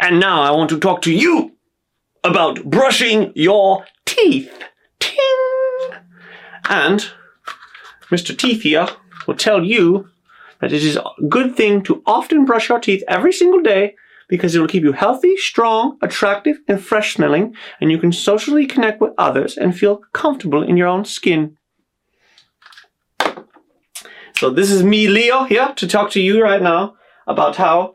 And now I want to talk to you about brushing your teeth. Ting! And Mr. Teeth here will tell you that it is a good thing to often brush your teeth every single day because it will keep you healthy, strong, attractive, and fresh smelling, and you can socially connect with others and feel comfortable in your own skin. So this is me, Leo, here to talk to you right now about how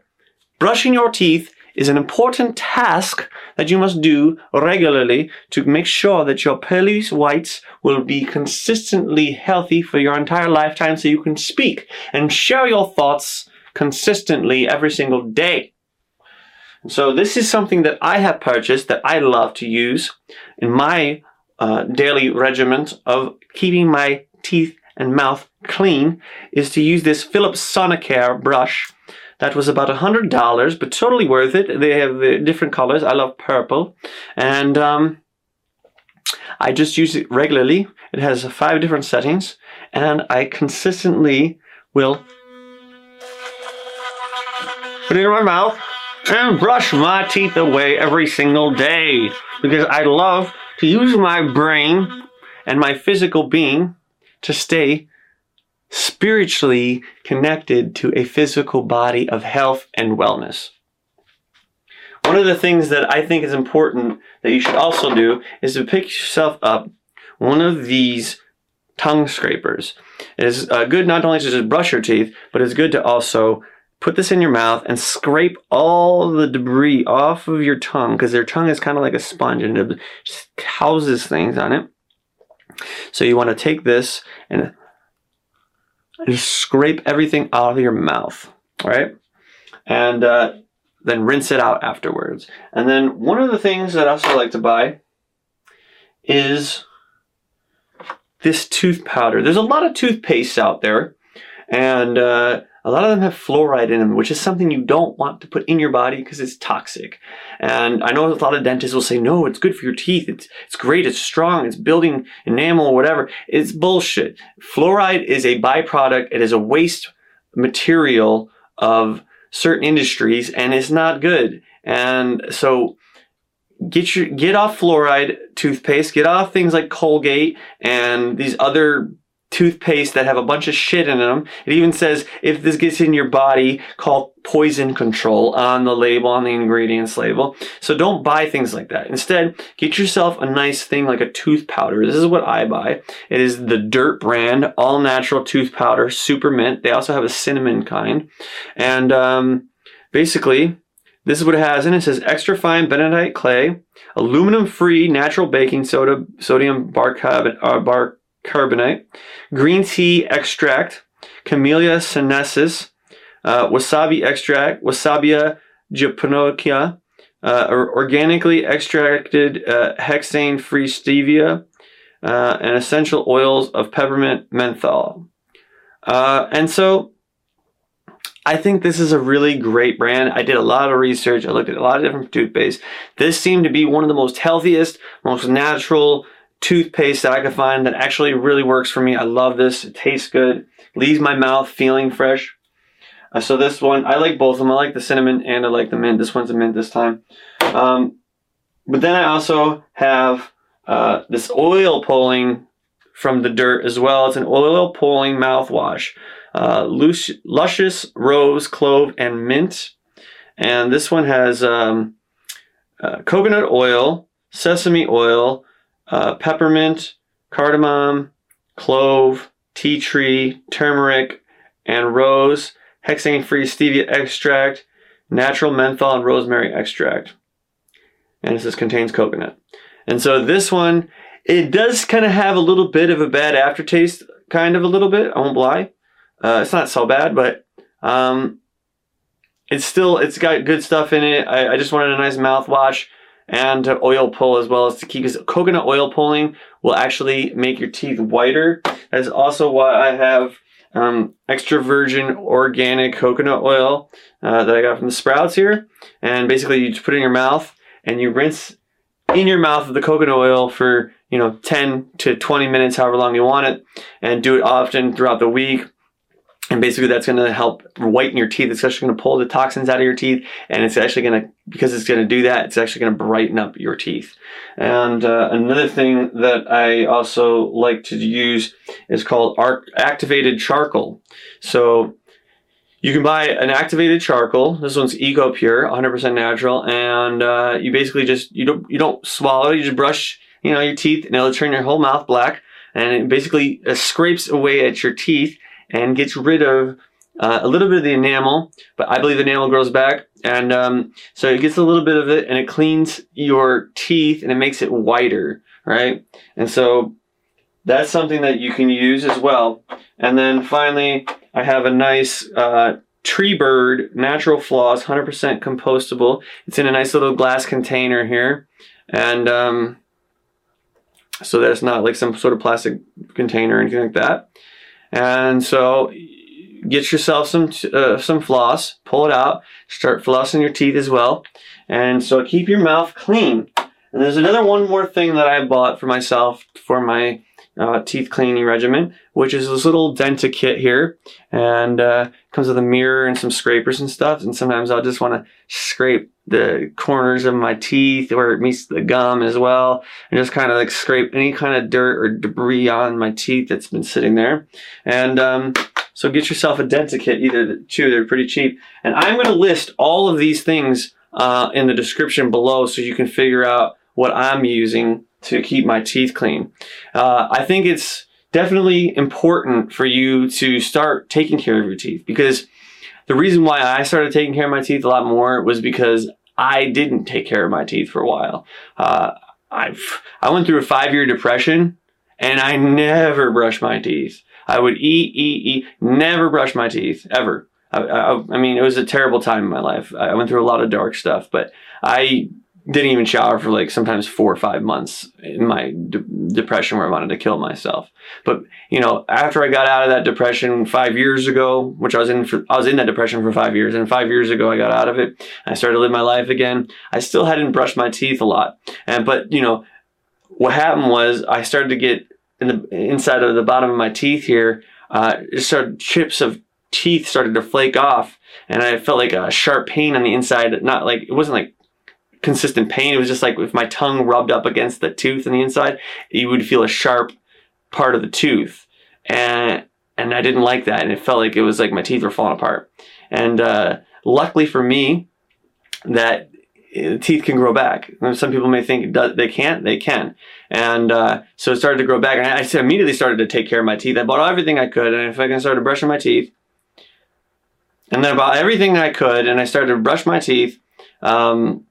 brushing your teeth is an important task that you must do regularly to make sure that your pearly whites will be consistently healthy for your entire lifetime so you can speak and share your thoughts consistently every single day. So this is something that I have purchased that I love to use in my uh, daily regiment of keeping my teeth and mouth clean is to use this Philips Sonicare brush that was about a hundred dollars, but totally worth it. They have uh, different colors. I love purple, and um, I just use it regularly. It has five different settings, and I consistently will put it in my mouth and brush my teeth away every single day because I love to use my brain and my physical being to stay spiritually connected to a physical body of health and wellness. One of the things that I think is important that you should also do is to pick yourself up one of these tongue scrapers. It is uh, good not only to just brush your teeth, but it's good to also put this in your mouth and scrape all the debris off of your tongue because your tongue is kind of like a sponge and it just houses things on it. So you want to take this and just scrape everything out of your mouth, right? And uh, then rinse it out afterwards. And then one of the things that I also like to buy is this tooth powder. There's a lot of toothpaste out there, and uh, a lot of them have fluoride in them, which is something you don't want to put in your body because it's toxic. And I know a lot of dentists will say, no, it's good for your teeth. It's, it's great. It's strong. It's building enamel or whatever. It's bullshit. Fluoride is a byproduct. It is a waste material of certain industries and it's not good. And so get your, get off fluoride toothpaste, get off things like Colgate and these other toothpaste that have a bunch of shit in them. It even says if this gets in your body, call poison control on the label, on the ingredients label. So don't buy things like that. Instead, get yourself a nice thing like a tooth powder. This is what I buy. It is the Dirt brand, all natural tooth powder, super mint. They also have a cinnamon kind. And um, basically, this is what it has in it. It says extra fine bentonite clay, aluminum free natural baking soda, sodium bicarbonate, uh, bar carbonate, green tea extract, Camellia sinensis, uh, wasabi extract, Wasabia japonica, uh, organically extracted uh, hexane-free stevia, uh, and essential oils of peppermint menthol. Uh, and so I think this is a really great brand. I did a lot of research. I looked at a lot of different toothpaste. This seemed to be one of the most healthiest, most natural, toothpaste that I could find that actually really works for me. I love this. It tastes good. Leaves my mouth feeling fresh. Uh, so this one, I like both of them. I like the cinnamon and I like the mint. This one's a mint this time. Um, but then I also have uh, this oil pulling from the dirt as well. It's an oil pulling mouthwash. Uh, luscious rose, clove, and mint. And this one has um, uh, coconut oil, sesame oil, uh, peppermint, cardamom, clove, tea tree, turmeric, and rose, hexane free stevia extract, natural menthol, and rosemary extract. And it says contains coconut. And so this one, it does kind of have a little bit of a bad aftertaste, kind of a little bit, I won't lie. Uh, it's not so bad, but um, it's still, it's got good stuff in it. I, I just wanted a nice mouthwash and oil pull as well as to keep because coconut oil pulling will actually make your teeth whiter. That is also why I have um, extra virgin organic coconut oil uh, that I got from the Sprouts here. And basically, you just put it in your mouth and you rinse in your mouth with the coconut oil for you know 10 to 20 minutes, however long you want it, and do it often throughout the week. And basically that's going to help whiten your teeth. It's actually going to pull the toxins out of your teeth, and it's actually going to because it's going to do that. It's actually going to brighten up your teeth. And uh, another thing that I also like to use is called activated charcoal. So you can buy an activated charcoal. This one's Eco Pure, 100% natural, and uh, you basically just you don't you don't swallow. You just brush you know your teeth, and it'll turn your whole mouth black, and it basically uh, scrapes away at your teeth and gets rid of uh, a little bit of the enamel, but I believe the enamel grows back. And um, so it gets a little bit of it and it cleans your teeth and it makes it whiter, right? And so that's something that you can use as well. And then finally, I have a nice uh, Tree Bird natural floss, 100% compostable. It's in a nice little glass container here. And um, so that's not like some sort of plastic container or anything like that. And so get yourself some uh, some floss, pull it out, start flossing your teeth as well. And so keep your mouth clean. And there's another one more thing that I bought for myself for my uh, teeth cleaning regimen, which is this little Denta kit here, and uh, comes with a mirror and some scrapers and stuff. And sometimes I'll just want to scrape the corners of my teeth where it meets the gum as well, and just kind of like scrape any kind of dirt or debris on my teeth that's been sitting there. And um, so get yourself a Denta kit, either two, they're pretty cheap. And I'm going to list all of these things uh, in the description below so you can figure out what I'm using to keep my teeth clean. Uh, I think it's definitely important for you to start taking care of your teeth because the reason why I started taking care of my teeth a lot more was because I didn't take care of my teeth for a while. Uh, I I went through a five year depression and I never brushed my teeth. I would eat, eat, eat, never brush my teeth ever. I, I, I mean, it was a terrible time in my life. I went through a lot of dark stuff, but I didn't even shower for like sometimes four or five months in my de- depression where I wanted to kill myself. But you know, after I got out of that depression five years ago, which I was in for, I was in that depression for five years, and five years ago I got out of it. I started to live my life again. I still hadn't brushed my teeth a lot, and but you know, what happened was I started to get in the inside of the bottom of my teeth here. Uh, started chips of teeth started to flake off, and I felt like a sharp pain on the inside. Not like it wasn't like consistent pain. It was just like if my tongue rubbed up against the tooth on the inside, you would feel a sharp part of the tooth. And and I didn't like that. And it felt like it was like my teeth were falling apart. And uh, luckily for me, that uh, teeth can grow back. Some people may think they can't. They can. And uh, so it started to grow back. And I immediately started to take care of my teeth. I bought everything I could. And if I can started brushing my teeth, and then I bought everything I could, and I started to brush my teeth. Um,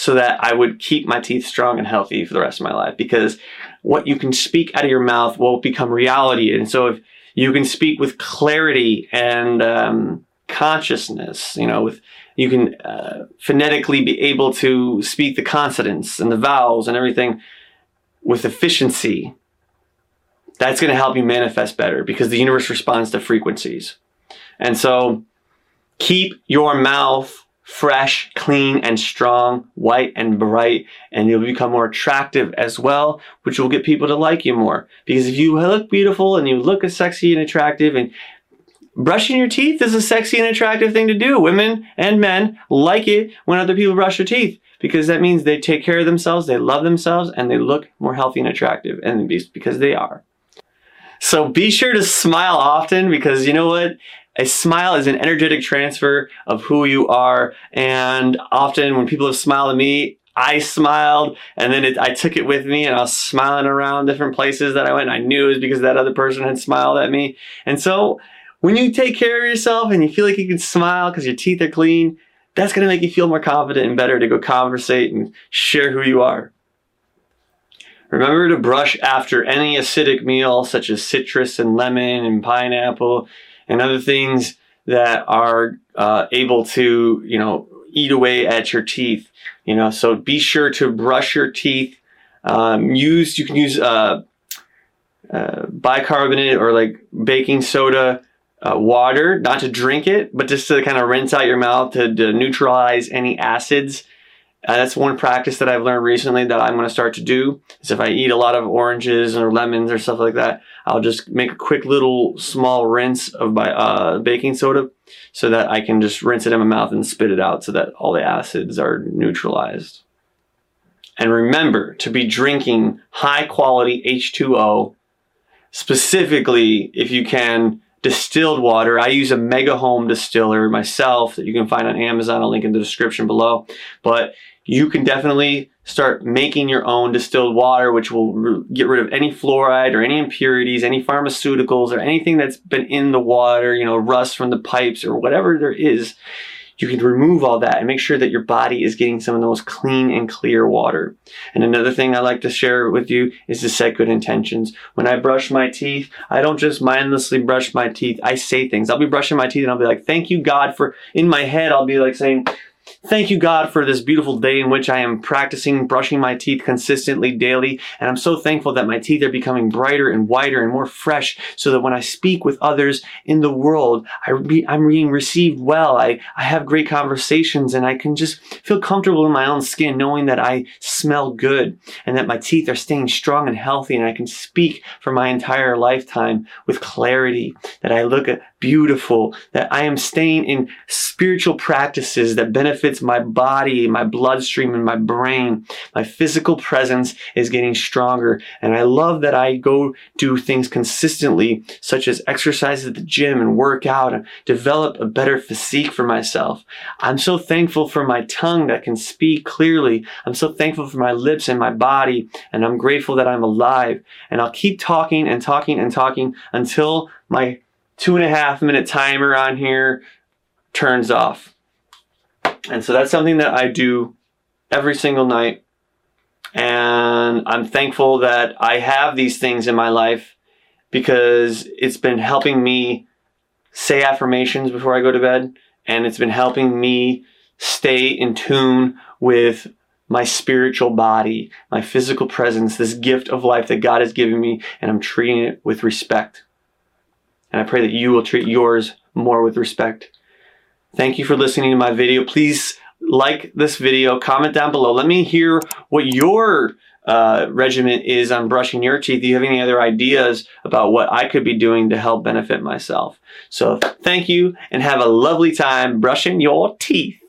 so that I would keep my teeth strong and healthy for the rest of my life because what you can speak out of your mouth will become reality. And so if you can speak with clarity and um, consciousness, you know, with you can uh, phonetically be able to speak the consonants and the vowels and everything with efficiency. That's going to help you manifest better because the universe responds to frequencies. And so keep your mouth fresh, clean, and strong, white and bright, and you'll become more attractive as well, which will get people to like you more. Because if you look beautiful and you look sexy and attractive and brushing your teeth is a sexy and attractive thing to do. Women and men like it when other people brush their teeth because that means they take care of themselves, they love themselves, and they look more healthy and attractive, and because they are. So be sure to smile often because you know what? A smile is an energetic transfer of who you are. And often when people have smiled at me, I smiled and then it, I took it with me and I was smiling around different places that I went. I knew it was because that other person had smiled at me. And so when you take care of yourself and you feel like you can smile because your teeth are clean, that's going to make you feel more confident and better to go conversate and share who you are. Remember to brush after any acidic meal such as citrus and lemon and pineapple and other things that are uh, able to, you know, eat away at your teeth. You know, so be sure to brush your teeth. Um, use you can use uh, uh, bicarbonate or like baking soda uh, water, not to drink it, but just to kind of rinse out your mouth to, to neutralize any acids Uh, that's one practice that I've learned recently that I'm going to start to do. Is if I eat a lot of oranges or lemons or stuff like that, I'll just make a quick little small rinse of my uh, baking soda, so that I can just rinse it in my mouth and spit it out, so that all the acids are neutralized. And remember to be drinking high quality H2O, specifically if you can distilled water. I use a Mega Home distiller myself that you can find on Amazon. I'll link in the description below. But you can definitely start making your own distilled water, which will get rid of any fluoride or any impurities, any pharmaceuticals or anything that's been in the water, you know, rust from the pipes or whatever there is you can remove all that and make sure that your body is getting some of the most clean and clear water. And another thing I like to share with you is to set good intentions. When I brush my teeth, I don't just mindlessly brush my teeth. I say things. I'll be brushing my teeth and I'll be like, thank you God for, in my head, I'll be like saying, Thank you, God, for this beautiful day in which I am practicing brushing my teeth consistently daily. And I'm so thankful that my teeth are becoming brighter and whiter and more fresh so that when I speak with others in the world, I am being received well. I, I have great conversations and I can just feel comfortable in my own skin knowing that I smell good and that my teeth are staying strong and healthy and I can speak for my entire lifetime with clarity, that I look beautiful, that I am staying in spiritual practices that benefits my body, my bloodstream, and my brain. My physical presence is getting stronger. And I love that I go do things consistently, such as exercise at the gym and work out and develop a better physique for myself. I'm so thankful for my tongue that can speak clearly. I'm so thankful for my lips and my body. And I'm grateful that I'm alive. And I'll keep talking and talking and talking until my two and a half minute timer on here turns off. And so that's something that I do every single night. And I'm thankful that I have these things in my life because it's been helping me say affirmations before I go to bed. And it's been helping me stay in tune with my spiritual body, my physical presence, this gift of life that God has given me. And I'm treating it with respect. And I pray that you will treat yours more with respect. Thank you for listening to my video. Please like this video, comment down below. Let me hear what your uh, regimen is on brushing your teeth. Do you have any other ideas about what I could be doing to help benefit myself? So thank you and have a lovely time brushing your teeth.